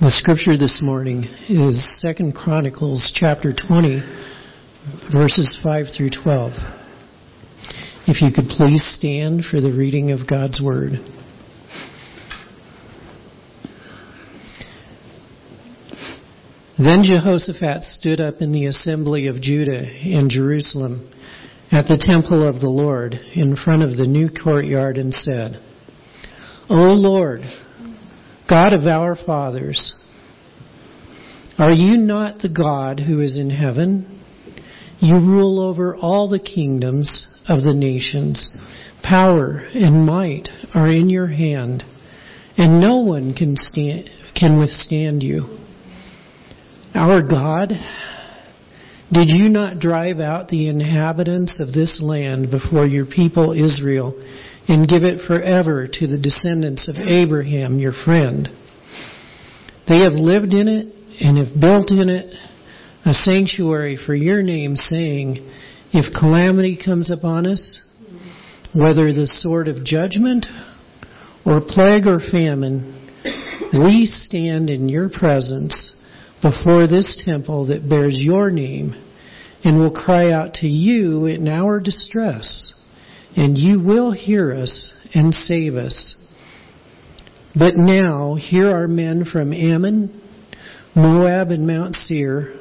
The scripture this morning is Second Chronicles chapter 20 verses 5 through 12. If you could please stand for the reading of God's word. Then Jehoshaphat stood up in the assembly of Judah and Jerusalem at the temple of the Lord in front of the new courtyard and said, O Lord, God of our fathers, are you not the God who is in heaven? You rule over all the kingdoms of the nations. Power and might are in your hand, and no one can, stand, can withstand you. Our God, did you not drive out the inhabitants of this land before your people Israel and give it forever to the descendants of Abraham, your friend. They have lived in it and have built in it a sanctuary for your name, saying, If calamity comes upon us, whether the sword of judgment or plague or famine, we stand in your presence before this temple that bears your name and will cry out to you in our distress and you will hear us and save us. But now here are men from Ammon, Moab, and Mount Seir,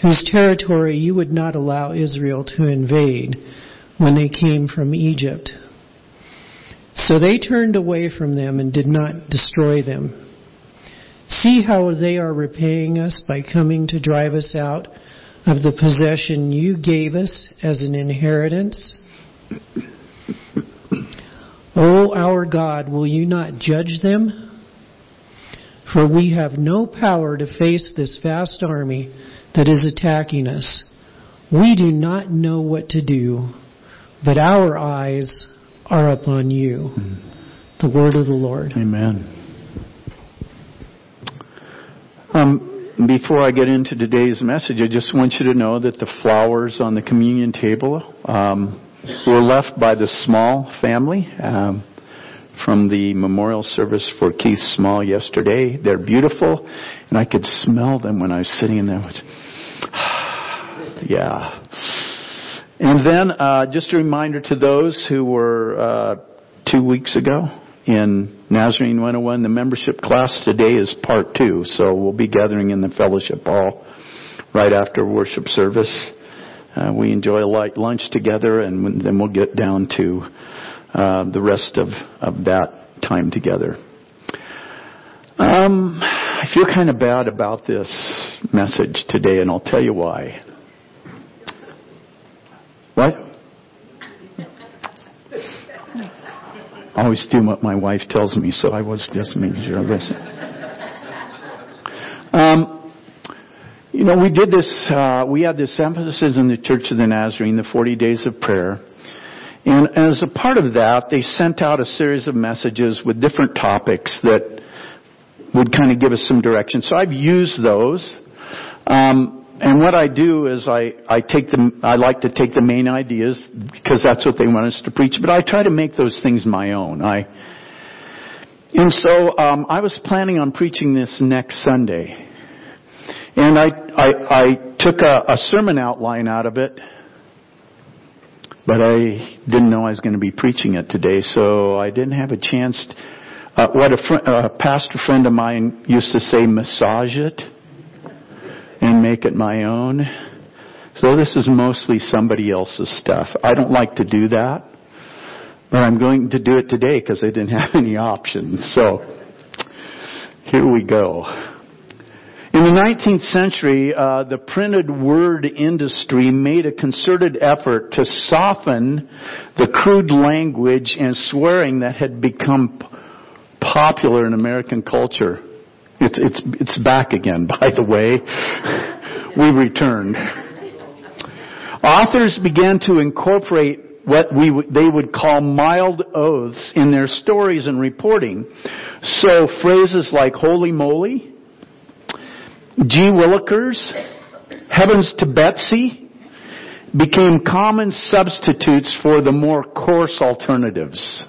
whose territory you would not allow Israel to invade when they came from Egypt. So they turned away from them and did not destroy them. See how they are repaying us by coming to drive us out of the possession you gave us as an inheritance O our God, will you not judge them? For we have no power to face this vast army that is attacking us. We do not know what to do, but our eyes are upon you. Hmm. The word of the Lord. Amen. Um, before I get into today's message, I just want you to know that the flowers on the communion table um, were left by the Small family um, from the memorial service for Keith Small yesterday. They're beautiful, and I could smell them when I was sitting in there. yeah. And then uh, just a reminder to those who were uh, two weeks ago in Nazarene 101, the membership class today is part two, so we'll be gathering in the fellowship hall right after worship service. Uh, we enjoy a light lunch together, and then we'll get down to uh, the rest of, of that time together. Um, I feel kind of bad about this message today, and I'll tell you why. What? I always do what my wife tells me, so I was just making sure I listen. Um, you know, we did this, uh, we had this emphasis in the Church of the Nazarene, the 40 days of prayer. And as a part of that, they sent out a series of messages with different topics that would kind of give us some direction. So I've used those. Um, and what I do is I, I take them, I like to take the main ideas because that's what they want us to preach, but I try to make those things my own. I, and so, um, I was planning on preaching this next Sunday. And I, I, I took a, a sermon outline out of it, but I didn't know I was going to be preaching it today, so I didn't have a chance. To, uh, what a, fr- a pastor friend of mine used to say, massage it and make it my own. So this is mostly somebody else's stuff. I don't like to do that, but I'm going to do it today because I didn't have any options. So here we go. In the 19th century, uh, the printed word industry made a concerted effort to soften the crude language and swearing that had become popular in American culture. It's, it's, it's back again, by the way. we returned. Authors began to incorporate what we they would call mild oaths in their stories and reporting. So phrases like holy moly, G. Willikers, Heavens to Betsy, became common substitutes for the more coarse alternatives.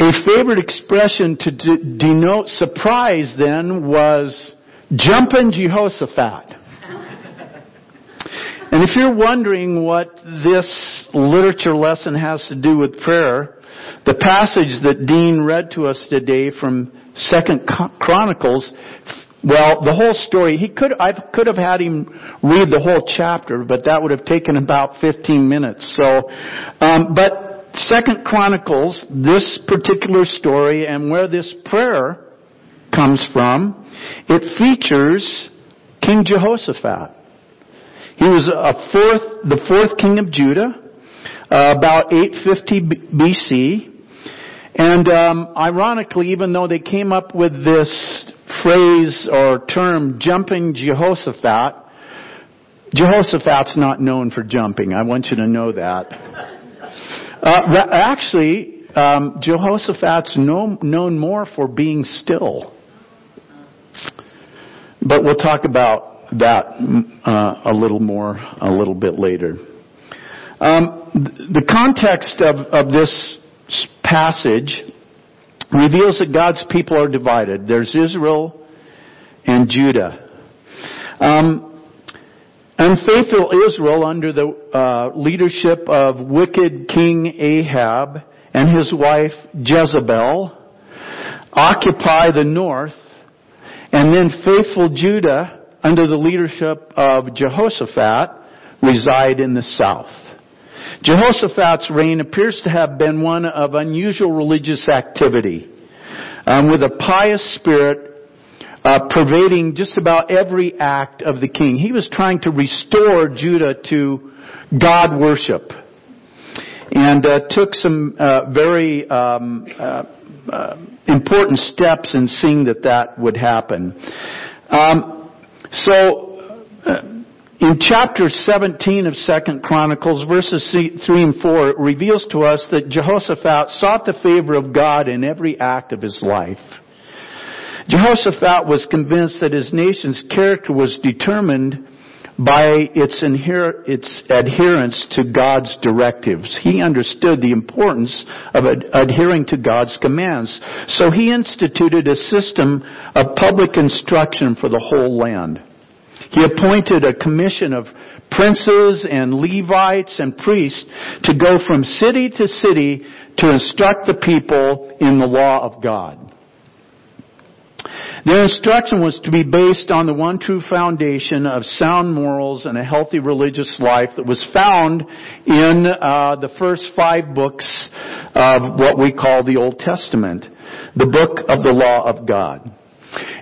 A favorite expression to de- denote surprise then was jumping Jehoshaphat. And if you're wondering what this literature lesson has to do with prayer, the passage that Dean read to us today from Second Chronicles, well, the whole story, he could, I could have had him read the whole chapter, but that would have taken about 15 minutes. So, um, but Second Chronicles, this particular story and where this prayer comes from, it features King Jehoshaphat. He was a fourth, the fourth king of Judah, uh, about 850 BC. And um, ironically, even though they came up with this phrase or term, jumping Jehoshaphat, Jehoshaphat's not known for jumping. I want you to know that. Uh, actually, um, Jehoshaphat's known, known more for being still. But we'll talk about that uh, a little more a little bit later. Um, the context of, of this passage reveals that God's people are divided. There's Israel and Judah. Um, unfaithful Israel under the uh, leadership of wicked King Ahab and his wife Jezebel occupy the north, and then faithful Judah under the leadership of Jehoshaphat reside in the south. Jehoshaphat's reign appears to have been one of unusual religious activity, um, with a pious spirit uh, pervading just about every act of the king. He was trying to restore Judah to God worship, and uh, took some uh, very um, uh, uh, important steps in seeing that that would happen. Um, so, uh, in chapter 17 of Second Chronicles, verses 3 and 4, it reveals to us that Jehoshaphat sought the favor of God in every act of his life. Jehoshaphat was convinced that his nation's character was determined by its, inher- its adherence to God's directives. He understood the importance of ad- adhering to God's commands. So he instituted a system of public instruction for the whole land. He appointed a commission of princes and Levites and priests to go from city to city to instruct the people in the law of God. Their instruction was to be based on the one true foundation of sound morals and a healthy religious life that was found in uh, the first five books of what we call the Old Testament, the book of the law of God.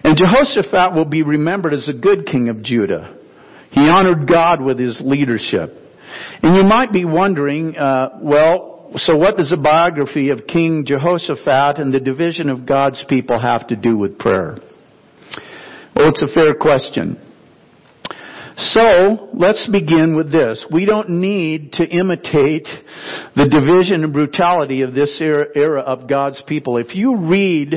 And Jehoshaphat will be remembered as a good king of Judah. He honored God with his leadership. And you might be wondering, uh, well, so what does the biography of King Jehoshaphat and the division of God's people have to do with prayer? Well, it's a fair question. So, let's begin with this. We don't need to imitate the division and brutality of this era, era, of God's people. If you read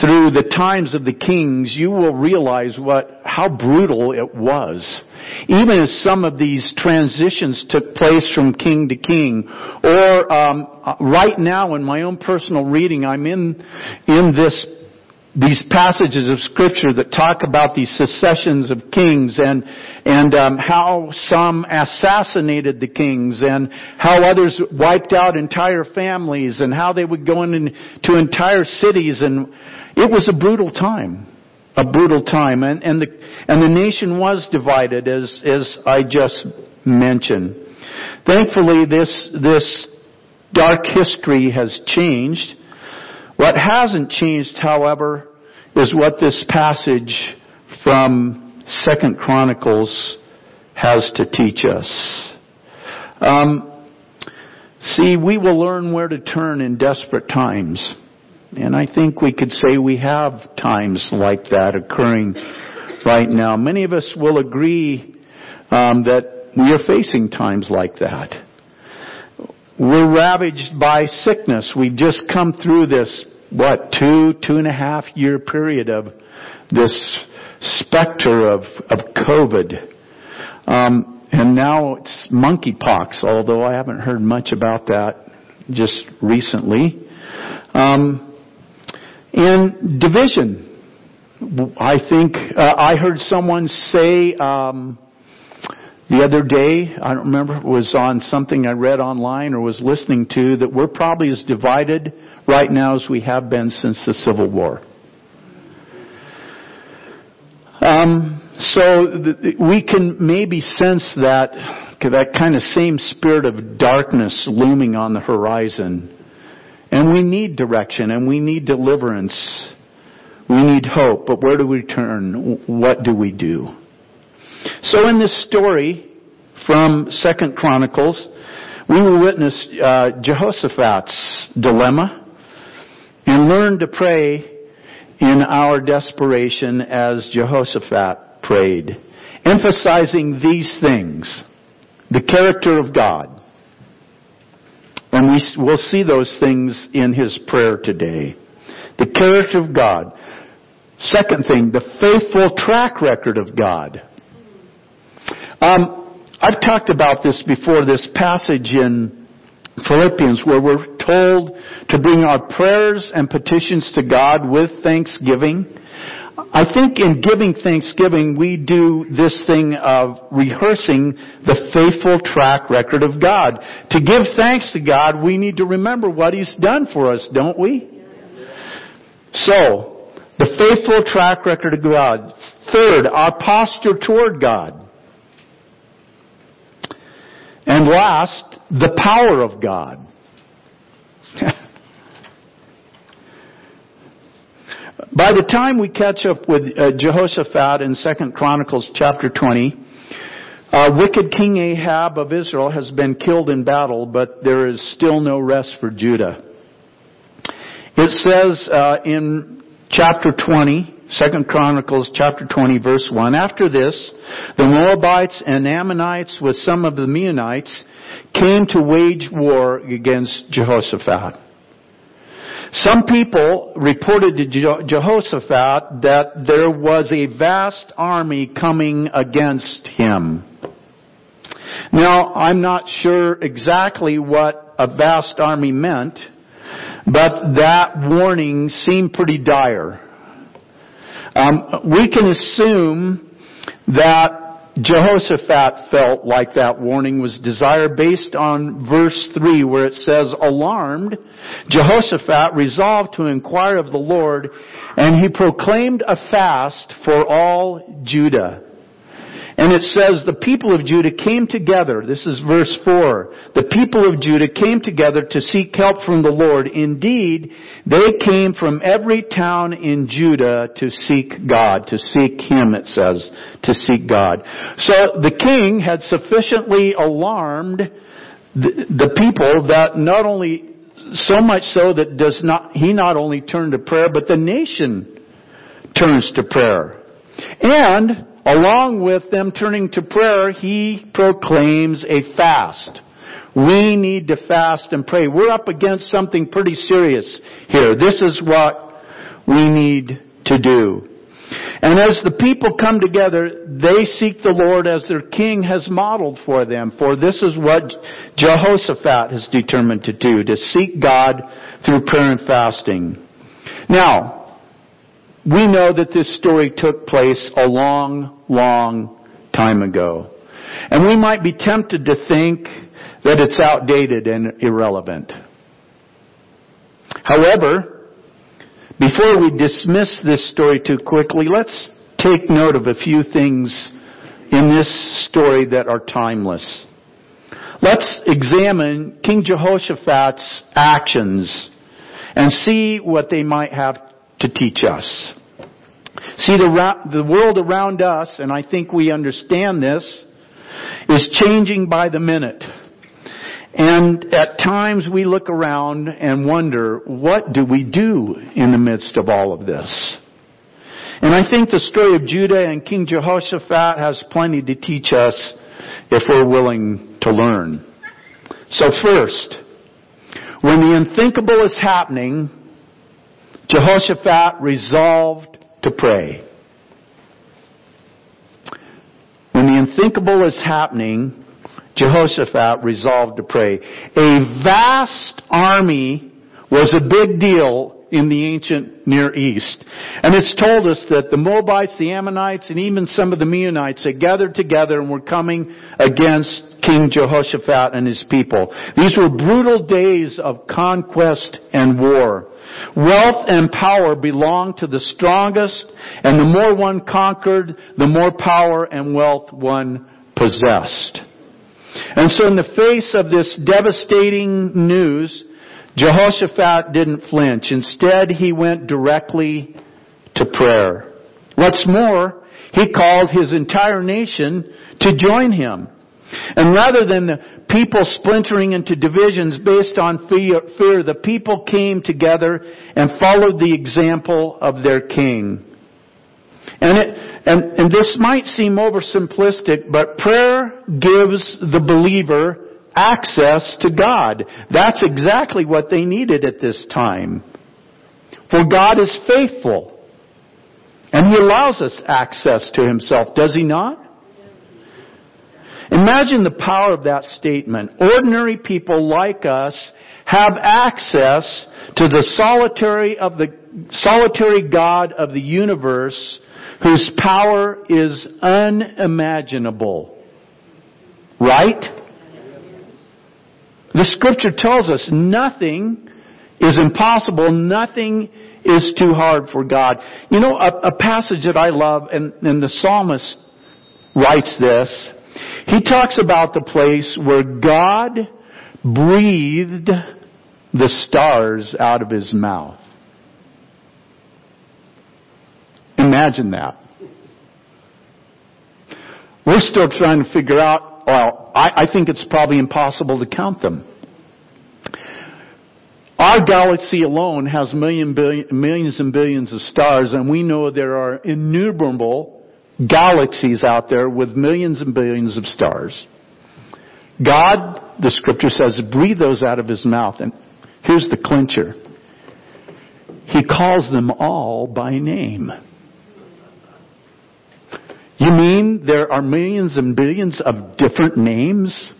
through the times of the kings, you will realize what, how brutal it was. Even as some of these transitions took place from king to king, or um, right now in my own personal reading, I'm in in this these passages of scripture that talk about these successions of kings and and um, how some assassinated the kings and how others wiped out entire families and how they would go into entire cities and it was a brutal time a brutal time. And and the and the nation was divided as as I just mentioned. Thankfully this this dark history has changed what hasn't changed, however, is what this passage from Second Chronicles has to teach us. Um, see, we will learn where to turn in desperate times. And I think we could say we have times like that occurring right now. Many of us will agree um, that we are facing times like that. We're ravaged by sickness. We've just come through this what, two, two and a half year period of this specter of, of COVID. Um, and now it's monkeypox, although I haven't heard much about that just recently. Um, and division. I think uh, I heard someone say um, the other day, I don't remember it was on something I read online or was listening to, that we're probably as divided right now as we have been since the Civil War. Um, so th- we can maybe sense that that kind of same spirit of darkness looming on the horizon. And we need direction and we need deliverance. We need hope, but where do we turn? What do we do? So in this story from Second Chronicles, we will witness uh, Jehoshaphat's dilemma and learn to pray in our desperation as Jehoshaphat prayed, emphasizing these things, the character of God. And we will see those things in his prayer today. The character of God. Second thing, the faithful track record of God. Um, I've talked about this before, this passage in Philippians where we're told to bring our prayers and petitions to God with thanksgiving. I think in giving thanksgiving, we do this thing of rehearsing the faithful track record of God. To give thanks to God, we need to remember what He's done for us, don't we? So, the faithful track record of God. Third, our posture toward God. And last, the power of God. By the time we catch up with uh, Jehoshaphat in 2 Chronicles chapter 20, uh, wicked King Ahab of Israel has been killed in battle, but there is still no rest for Judah. It says uh, in chapter 20, 2 Chronicles chapter 20 verse 1, After this, the Moabites and Ammonites with some of the Meunites came to wage war against Jehoshaphat. Some people reported to Jehoshaphat that there was a vast army coming against him. Now, I'm not sure exactly what a vast army meant, but that warning seemed pretty dire. Um, we can assume that Jehoshaphat felt like that warning was desired based on verse 3 where it says, Alarmed, Jehoshaphat resolved to inquire of the Lord and he proclaimed a fast for all Judah. And it says, the people of Judah came together. This is verse 4. The people of Judah came together to seek help from the Lord. Indeed, they came from every town in Judah to seek God, to seek Him, it says, to seek God. So the king had sufficiently alarmed the, the people that not only, so much so that does not, he not only turned to prayer, but the nation turns to prayer. And along with them turning to prayer, he proclaims a fast. We need to fast and pray. We're up against something pretty serious here. This is what we need to do. And as the people come together, they seek the Lord as their king has modeled for them. For this is what Jehoshaphat has determined to do, to seek God through prayer and fasting. Now, we know that this story took place a long, long time ago. And we might be tempted to think that it's outdated and irrelevant. However, before we dismiss this story too quickly, let's take note of a few things in this story that are timeless. Let's examine King Jehoshaphat's actions and see what they might have to teach us. See, the, the world around us, and I think we understand this, is changing by the minute. And at times we look around and wonder, what do we do in the midst of all of this? And I think the story of Judah and King Jehoshaphat has plenty to teach us if we're willing to learn. So first, when the unthinkable is happening, Jehoshaphat resolved to pray. When the unthinkable is happening, Jehoshaphat resolved to pray. A vast army was a big deal in the ancient Near East. And it's told us that the Moabites, the Ammonites, and even some of the Meunites had gathered together and were coming against King Jehoshaphat and his people. These were brutal days of conquest and war. Wealth and power belonged to the strongest, and the more one conquered, the more power and wealth one possessed. And so in the face of this devastating news, Jehoshaphat didn't flinch. Instead, he went directly to prayer. What's more, he called his entire nation to join him. And rather than the people splintering into divisions based on fear, the people came together and followed the example of their king. And, it, and, and this might seem oversimplistic, but prayer gives the believer access to God. That's exactly what they needed at this time. For God is faithful. And He allows us access to Himself, does He not? Imagine the power of that statement. Ordinary people like us have access to the solitary of the solitary God of the universe whose power is unimaginable. Right? The scripture tells us nothing is impossible, nothing is too hard for God. You know, a, a passage that I love, and, and the psalmist writes this, he talks about the place where God breathed the stars out of his mouth. Imagine that. We're still trying to figure out well, I, I think it's probably impossible to count them. Our galaxy alone has million, billion, millions and billions of stars, and we know there are innumerable galaxies out there with millions and billions of stars. God, the scripture says, breathe those out of his mouth. And here's the clincher. He calls them all by name. You mean there are millions and billions of different names?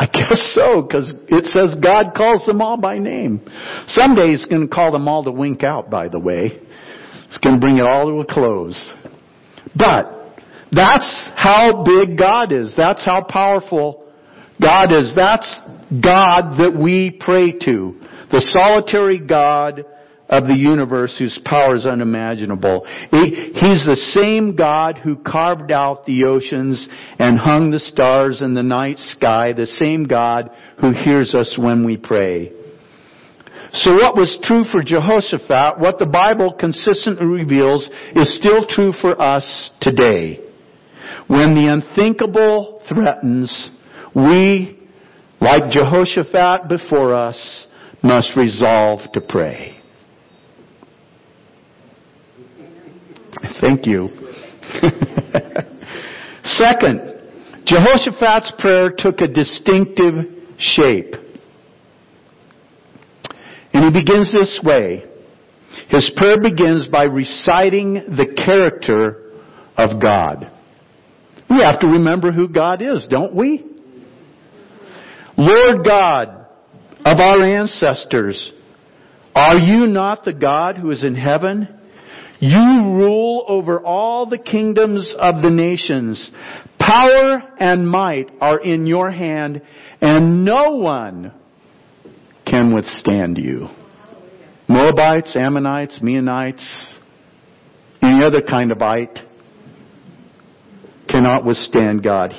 I guess so, because it says God calls them all by name. Someday He's going to call them all to wink out, by the way. It's going to bring it all to a close. But, that's how big God is. That's how powerful God is. That's God that we pray to. The solitary God of the universe whose power is unimaginable. He, he's the same God who carved out the oceans and hung the stars in the night sky, the same God who hears us when we pray. So what was true for Jehoshaphat, what the Bible consistently reveals, is still true for us today. When the unthinkable threatens, we, like Jehoshaphat before us, must resolve to pray. Thank you. Second, Jehoshaphat's prayer took a distinctive shape. And he begins this way. His prayer begins by reciting the character of God. We have to remember who God is, don't we? Lord God of our ancestors, are you not the God who is in heaven? You rule over all the kingdoms of the nations. Power and might are in your hand, and no one can withstand you. Moabites, Ammonites, Meunites, any other kind of ite cannot withstand God.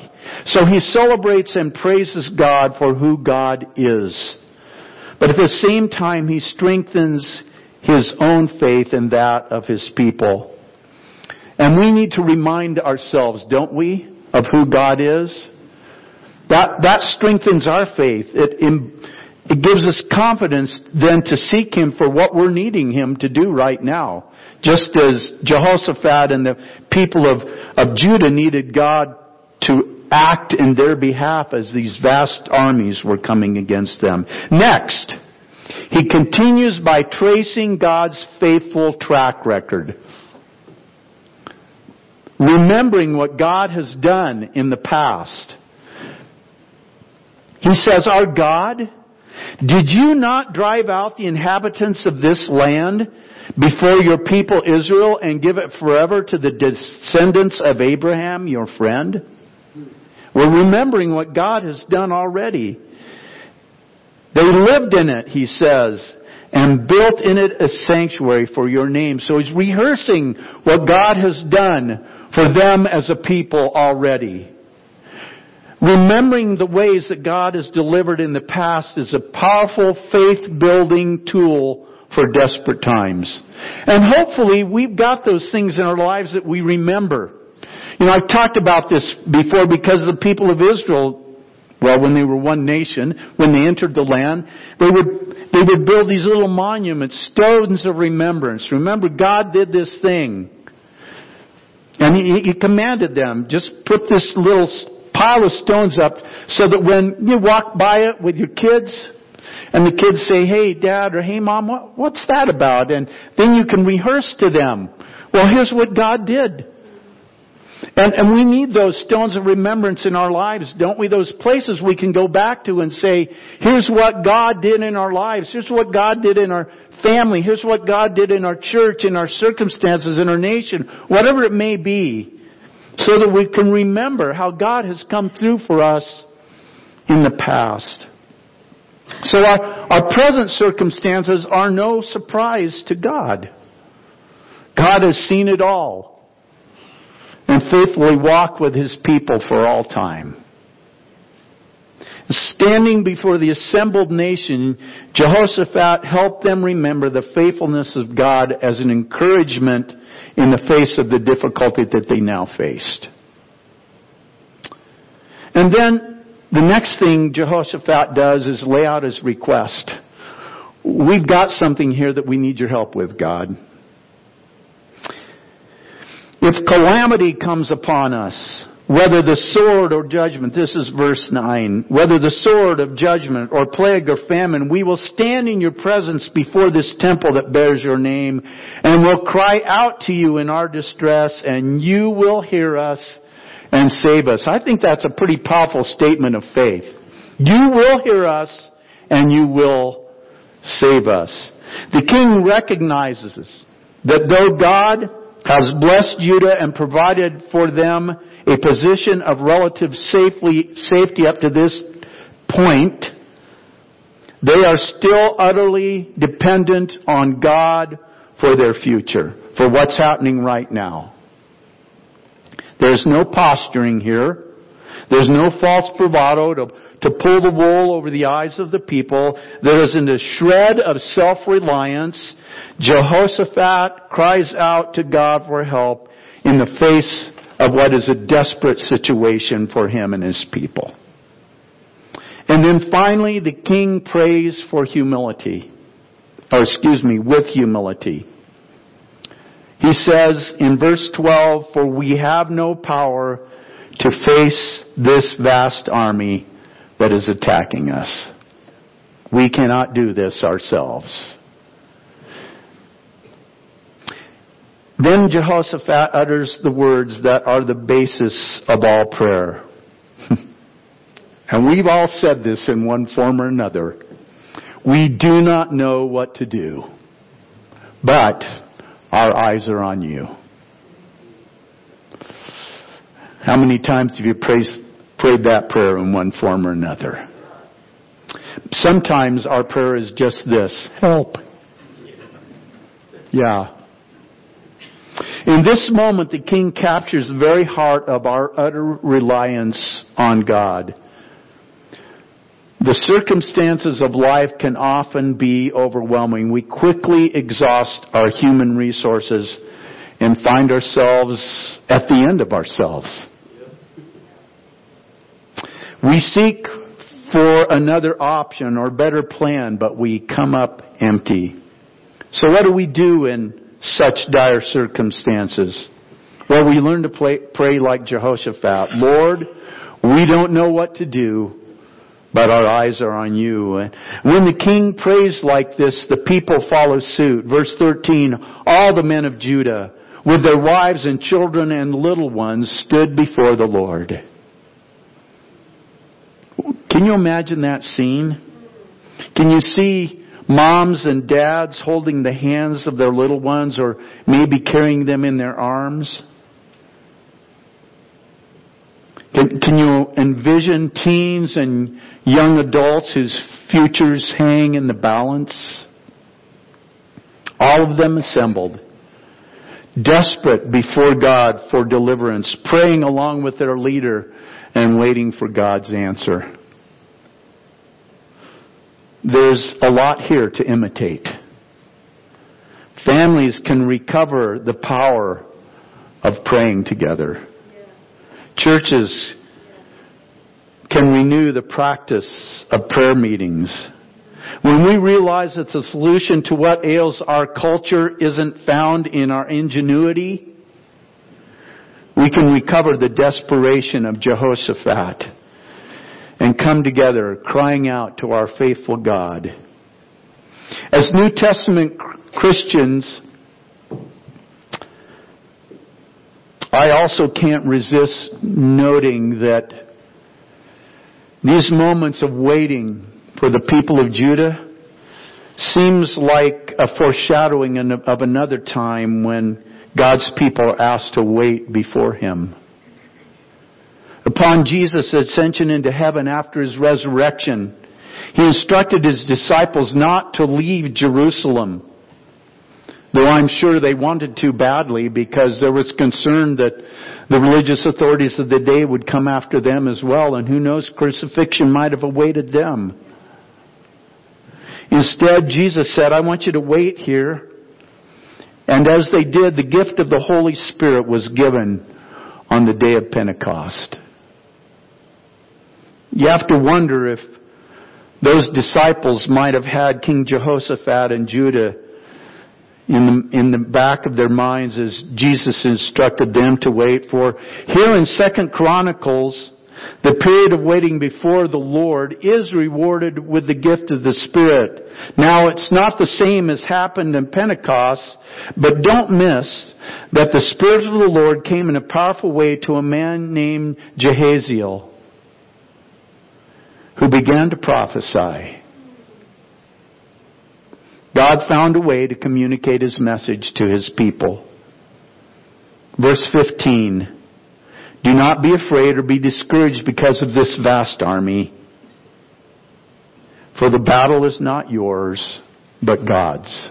So he celebrates and praises God for who God is. But at the same time, he strengthens his own faith and that of his people. And we need to remind ourselves, don't we, of who God is? That, that strengthens our faith. It, it gives us confidence then to seek Him for what we're needing Him to do right now. Just as Jehoshaphat and the people of, of Judah needed God to act in their behalf as these vast armies were coming against them. Next, he continues by tracing God's faithful track record. remembering what God has done in the past. He says, Our God, did you not drive out the inhabitants of this land before your people Israel and give it forever to the descendants of Abraham, your friend? We're remembering what God has done already. They lived in it, he says, and built in it a sanctuary for your name. So he's rehearsing what God has done for them as a people already. Remembering the ways that God has delivered in the past is a powerful faith building tool for desperate times. And hopefully we've got those things in our lives that we remember. You know, I've talked about this before because the people of Israel, well, when they were one nation, when they entered the land, they would, they would build these little monuments, stones of remembrance. Remember, God did this thing. And he, he commanded them, just put this little pile of stones up so that when you walk by it with your kids, and the kids say, hey dad or hey mom, what, what's that about? And then you can rehearse to them. Well, here's what God did. And, and we need those stones of remembrance in our lives, don't we? Those places we can go back to and say, here's what God did in our lives. Here's what God did in our family. Here's what God did in our church, in our circumstances, in our nation, whatever it may be, so that we can remember how God has come through for us in the past. So our, our present circumstances are no surprise to God. God has seen it all and faithfully walk with his people for all time. Standing before the assembled nation, Jehoshaphat helped them remember the faithfulness of God as an encouragement in the face of the difficulty that they now faced. And then the next thing Jehoshaphat does is lay out his request. We've got something here that we need your help with, God. If calamity comes upon us, whether the sword or judgment, this is verse 9, whether the sword of judgment or plague or famine, we will stand in your presence before this temple that bears your name and will cry out to you in our distress and you will hear us and save us. I think that's a pretty powerful statement of faith. You will hear us and you will save us. The king recognizes that though God has blessed Judah and provided for them a position of relative safely, safety up to this point, they are still utterly dependent on God for their future, for what's happening right now. There's no posturing here. There's no false bravado to, to pull the wool over the eyes of the people. There isn't a shred of self-reliance. Jehoshaphat cries out to God for help in the face of what is a desperate situation for him and his people. And then finally, the king prays for humility. Or excuse me, with humility. He says in verse 12, For we have no power to face this vast army that is attacking us. We cannot do this ourselves. Then Jehoshaphat utters the words that are the basis of all prayer. and we've all said this in one form or another. We do not know what to do, but our eyes are on you. How many times have you prayed, prayed that prayer in one form or another? Sometimes our prayer is just this help. Yeah. In this moment, the king captures the very heart of our utter reliance on God. The circumstances of life can often be overwhelming. We quickly exhaust our human resources and find ourselves at the end of ourselves. We seek for another option or better plan, but we come up empty. So what do we do in such dire circumstances? Well, we learn to play, pray like Jehoshaphat. Lord, we don't know what to do, but our eyes are on you. And When the king prays like this, the people follow suit. Verse 13, all the men of Judah with their wives and children and little ones, stood before the Lord. Can you imagine that scene? Can you see moms and dads holding the hands of their little ones or maybe carrying them in their arms? Can, can you envision teens and young adults whose futures hang in the balance? All of them assembled, desperate before God for deliverance, praying along with their leader and waiting for God's answer. There's a lot here to imitate. Families can recover the power of praying together. Churches can renew the practice of prayer meetings. When we realize that the solution to what ails our culture isn't found in our ingenuity, we can recover the desperation of Jehoshaphat and come together crying out to our faithful God. As New Testament Christians, I also can't resist noting that these moments of waiting for the people of Judah seems like a foreshadowing of another time when God's people are asked to wait before Him. Upon Jesus' ascension into heaven after His resurrection, He instructed His disciples not to leave Jerusalem Though I'm sure they wanted to badly because there was concern that the religious authorities of the day would come after them as well, and who knows, crucifixion might have awaited them. Instead, Jesus said, I want you to wait here. And as they did, the gift of the Holy Spirit was given on the day of Pentecost. You have to wonder if those disciples might have had King Jehoshaphat and Judah in the, in the back of their minds as Jesus instructed them to wait for. Here in Second Chronicles, the period of waiting before the Lord is rewarded with the gift of the Spirit. Now it's not the same as happened in Pentecost, but don't miss that the Spirit of the Lord came in a powerful way to a man named Jahaziel, who began to prophesy. God found a way to communicate his message to his people. Verse 15. Do not be afraid or be discouraged because of this vast army. For the battle is not yours, but God's.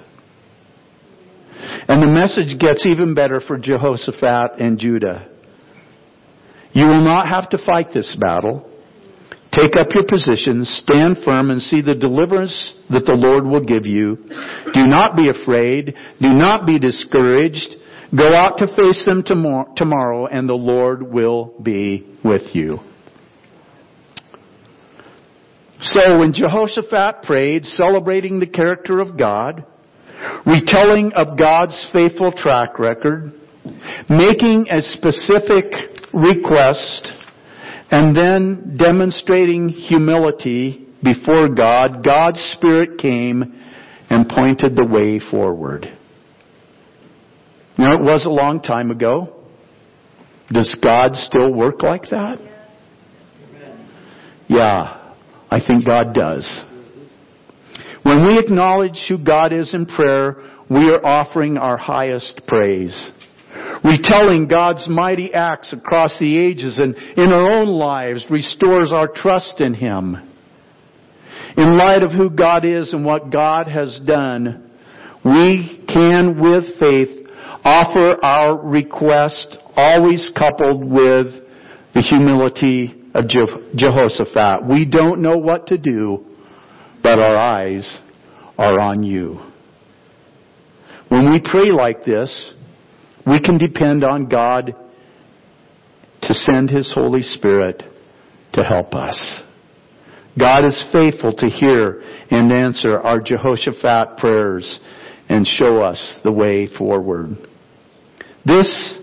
And the message gets even better for Jehoshaphat and Judah. You will not have to fight this battle. Take up your position, stand firm, and see the deliverance that the Lord will give you. Do not be afraid. Do not be discouraged. Go out to face them tomorrow, and the Lord will be with you. So when Jehoshaphat prayed, celebrating the character of God, retelling of God's faithful track record, making a specific request and then demonstrating humility before God, God's Spirit came and pointed the way forward. Now it was a long time ago. Does God still work like that? Yeah, I think God does. When we acknowledge who God is in prayer, we are offering our highest praise retelling God's mighty acts across the ages and in our own lives restores our trust in Him. In light of who God is and what God has done, we can with faith offer our request always coupled with the humility of Jehoshaphat. We don't know what to do, but our eyes are on you. When we pray like this, we can depend on God to send His Holy Spirit to help us. God is faithful to hear and answer our Jehoshaphat prayers and show us the way forward. This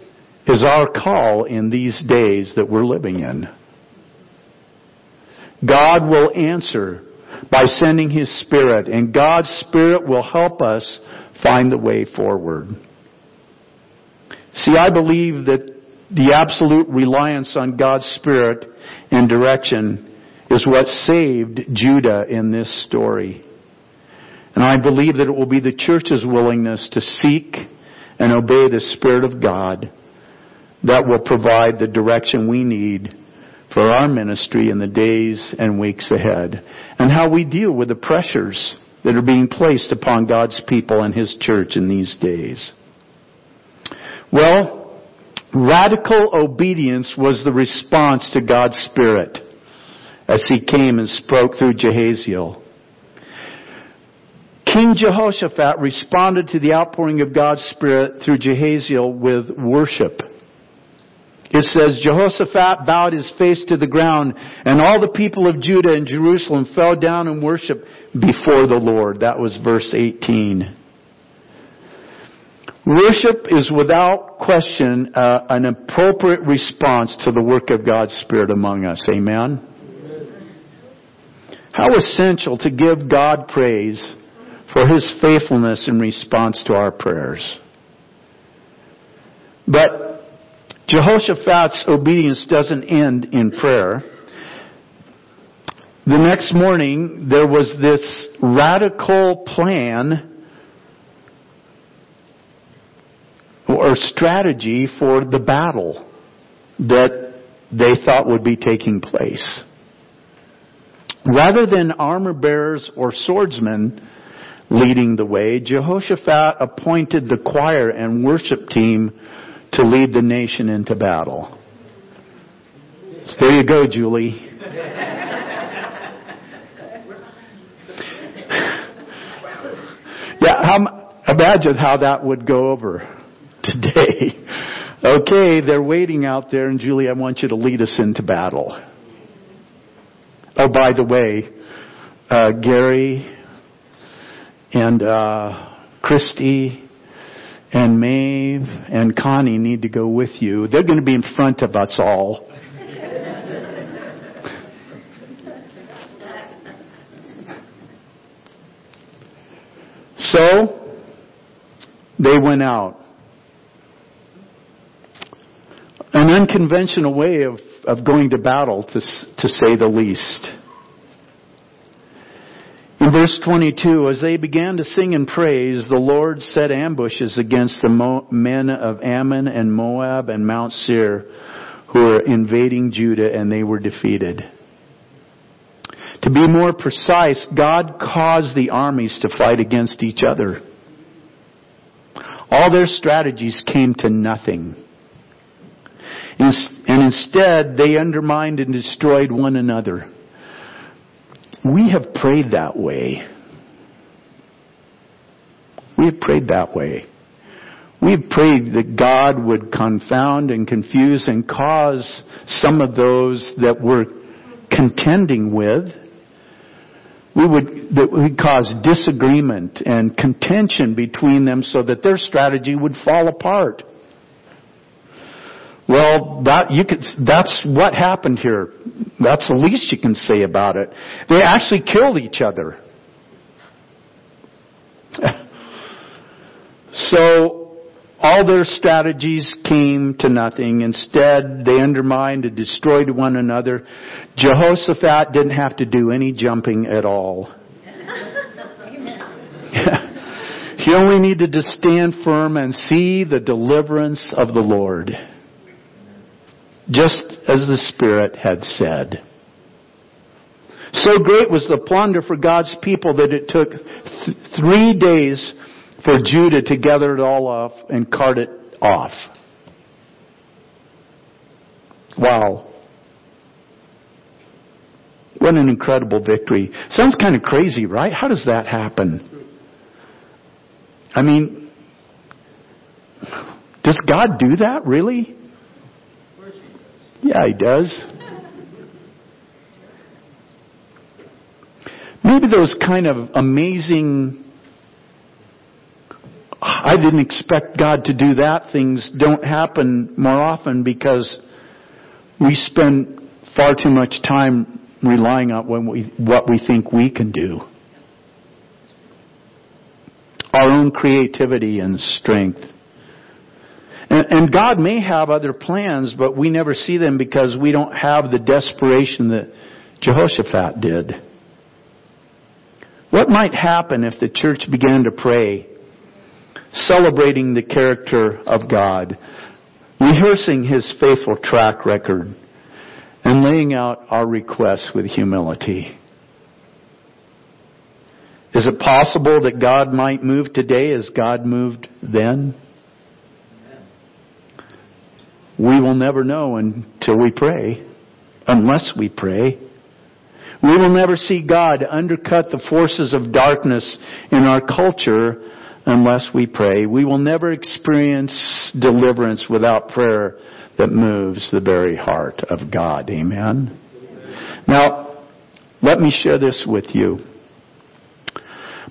is our call in these days that we're living in. God will answer by sending His Spirit, and God's Spirit will help us find the way forward. See, I believe that the absolute reliance on God's Spirit and direction is what saved Judah in this story. And I believe that it will be the church's willingness to seek and obey the Spirit of God that will provide the direction we need for our ministry in the days and weeks ahead and how we deal with the pressures that are being placed upon God's people and His church in these days. Well, radical obedience was the response to God's Spirit as He came and spoke through Jahaziel. King Jehoshaphat responded to the outpouring of God's Spirit through Jahaziel with worship. It says, Jehoshaphat bowed his face to the ground, and all the people of Judah and Jerusalem fell down and worshiped before the Lord. That was verse 18. Worship is without question uh, an appropriate response to the work of God's Spirit among us. Amen? How essential to give God praise for His faithfulness in response to our prayers. But Jehoshaphat's obedience doesn't end in prayer. The next morning, there was this radical plan or strategy for the battle that they thought would be taking place. Rather than armor bearers or swordsmen, leading the way, Jehoshaphat appointed the choir and worship team to lead the nation into battle. So there you go, Julie. yeah, how, imagine how that would go over today. okay, they're waiting out there, and Julie, I want you to lead us into battle. Oh, by the way, uh, Gary and uh, Christy and Maeve and Connie need to go with you. They're going to be in front of us all. so, they went out. An unconventional way of, of going to battle, to, to say the least. In verse 22, as they began to sing and praise, the Lord set ambushes against the Mo- men of Ammon and Moab and Mount Seir who were invading Judah and they were defeated. To be more precise, God caused the armies to fight against each other. All their strategies came to nothing. And instead, they undermined and destroyed one another. We have prayed that way. We have prayed that way. We have prayed that God would confound and confuse and cause some of those that we're contending with, we would, that would cause disagreement and contention between them so that their strategy would fall apart. Well, that you could, that's what happened here. That's the least you can say about it. They actually killed each other. so, all their strategies came to nothing. Instead, they undermined and destroyed one another. Jehoshaphat didn't have to do any jumping at all. he only needed to stand firm and see the deliverance of the Lord just as the Spirit had said. So great was the plunder for God's people that it took th- three days for Judah to gather it all off and cart it off. Wow. What an incredible victory. Sounds kind of crazy, right? How does that happen? I mean, does God do that, really? Yeah, he does. Maybe those kind of amazing, I didn't expect God to do that things don't happen more often because we spend far too much time relying on what we, what we think we can do. Our own creativity and strength. And, God may have other plans, but we never see them because we don't have the desperation that Jehoshaphat did. What might happen if the church began to pray, celebrating the character of God, rehearsing His faithful track record, and laying out our requests with humility? Is it possible that God might move today as God moved then? We will never know until we pray, unless we pray. We will never see God undercut the forces of darkness in our culture unless we pray. We will never experience deliverance without prayer that moves the very heart of God. Amen. Now, let me share this with you.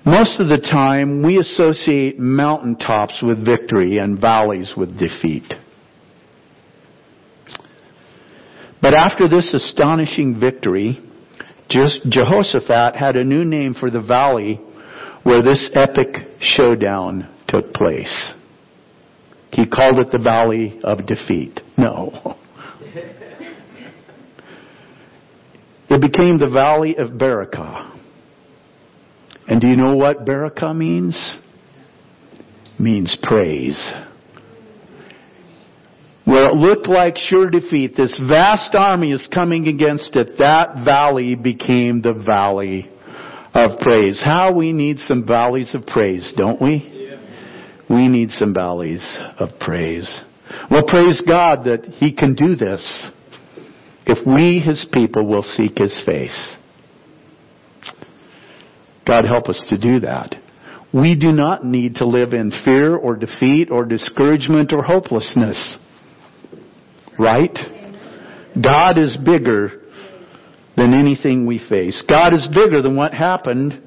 Most of the time, we associate mountaintops with victory and valleys with defeat. But after this astonishing victory, Jehoshaphat had a new name for the valley where this epic showdown took place. He called it the Valley of Defeat. No. It became the Valley of Berachah. And do you know what Berachah means? Means praise where it looked like sure defeat, this vast army is coming against it, that valley became the valley of praise. How we need some valleys of praise, don't we? We need some valleys of praise. Well, praise God that He can do this if we, His people, will seek His face. God help us to do that. We do not need to live in fear or defeat or discouragement or hopelessness. Right? God is bigger than anything we face. God is bigger than what happened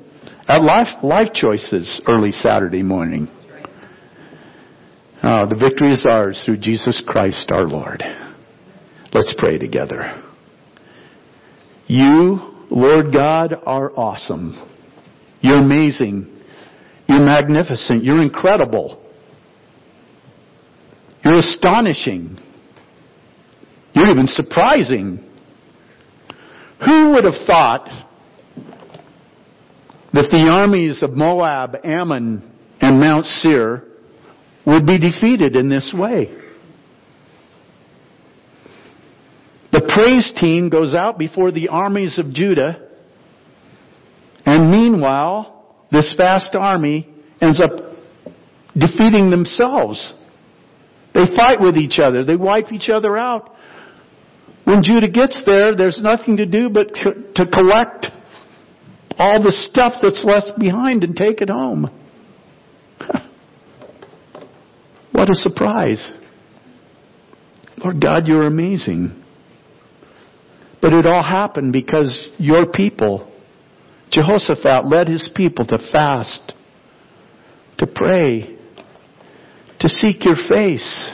at Life, life Choices early Saturday morning. Uh, the victory is ours through Jesus Christ our Lord. Let's pray together. You, Lord God, are awesome. You're amazing. You're magnificent. You're incredible. You're astonishing. You're even surprising. Who would have thought that the armies of Moab, Ammon, and Mount Seir would be defeated in this way? The praise team goes out before the armies of Judah, and meanwhile, this vast army ends up defeating themselves. They fight with each other. They wipe each other out. When Judah gets there, there's nothing to do but to collect all the stuff that's left behind and take it home. what a surprise. Lord God, you're amazing. But it all happened because your people, Jehoshaphat led his people to fast, to pray, to seek your face.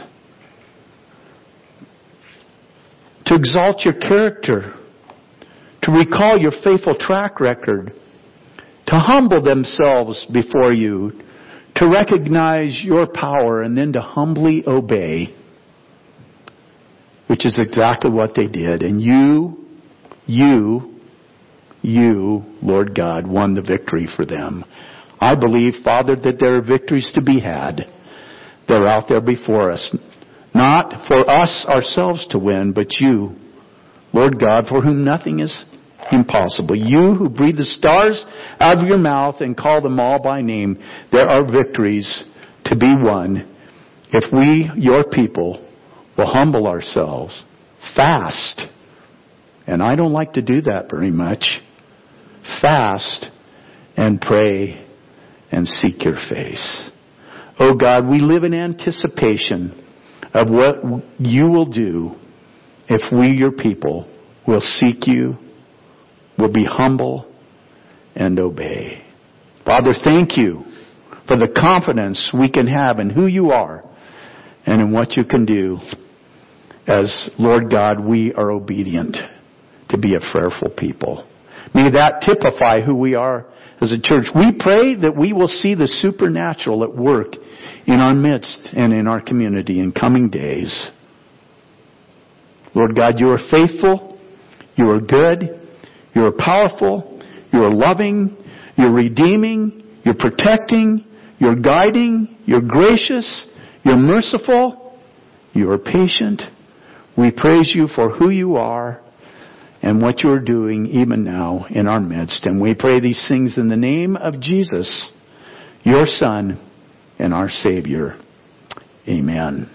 To exalt your character, to recall your faithful track record, to humble themselves before you, to recognize your power, and then to humbly obey, which is exactly what they did. And you, you, you, Lord God, won the victory for them. I believe, Father, that there are victories to be had. They're out there before us. Not for us ourselves to win, but you, Lord God, for whom nothing is impossible. You who breathe the stars out of your mouth and call them all by name, there are victories to be won if we, your people, will humble ourselves, fast, and I don't like to do that very much, fast and pray and seek your face. Oh God, we live in anticipation of what you will do if we, your people, will seek you, will be humble, and obey. Father, thank you for the confidence we can have in who you are and in what you can do. As Lord God, we are obedient to be a prayerful people. May that typify who we are as a church. We pray that we will see the supernatural at work in our midst and in our community in coming days. Lord God, you are faithful. You are good. You are powerful. You are loving. You're redeeming. You're protecting. You're guiding. You're gracious. You're merciful. You are patient. We praise you for who you are and what you're doing even now in our midst. And we pray these things in the name of Jesus, your Son and our Savior. Amen.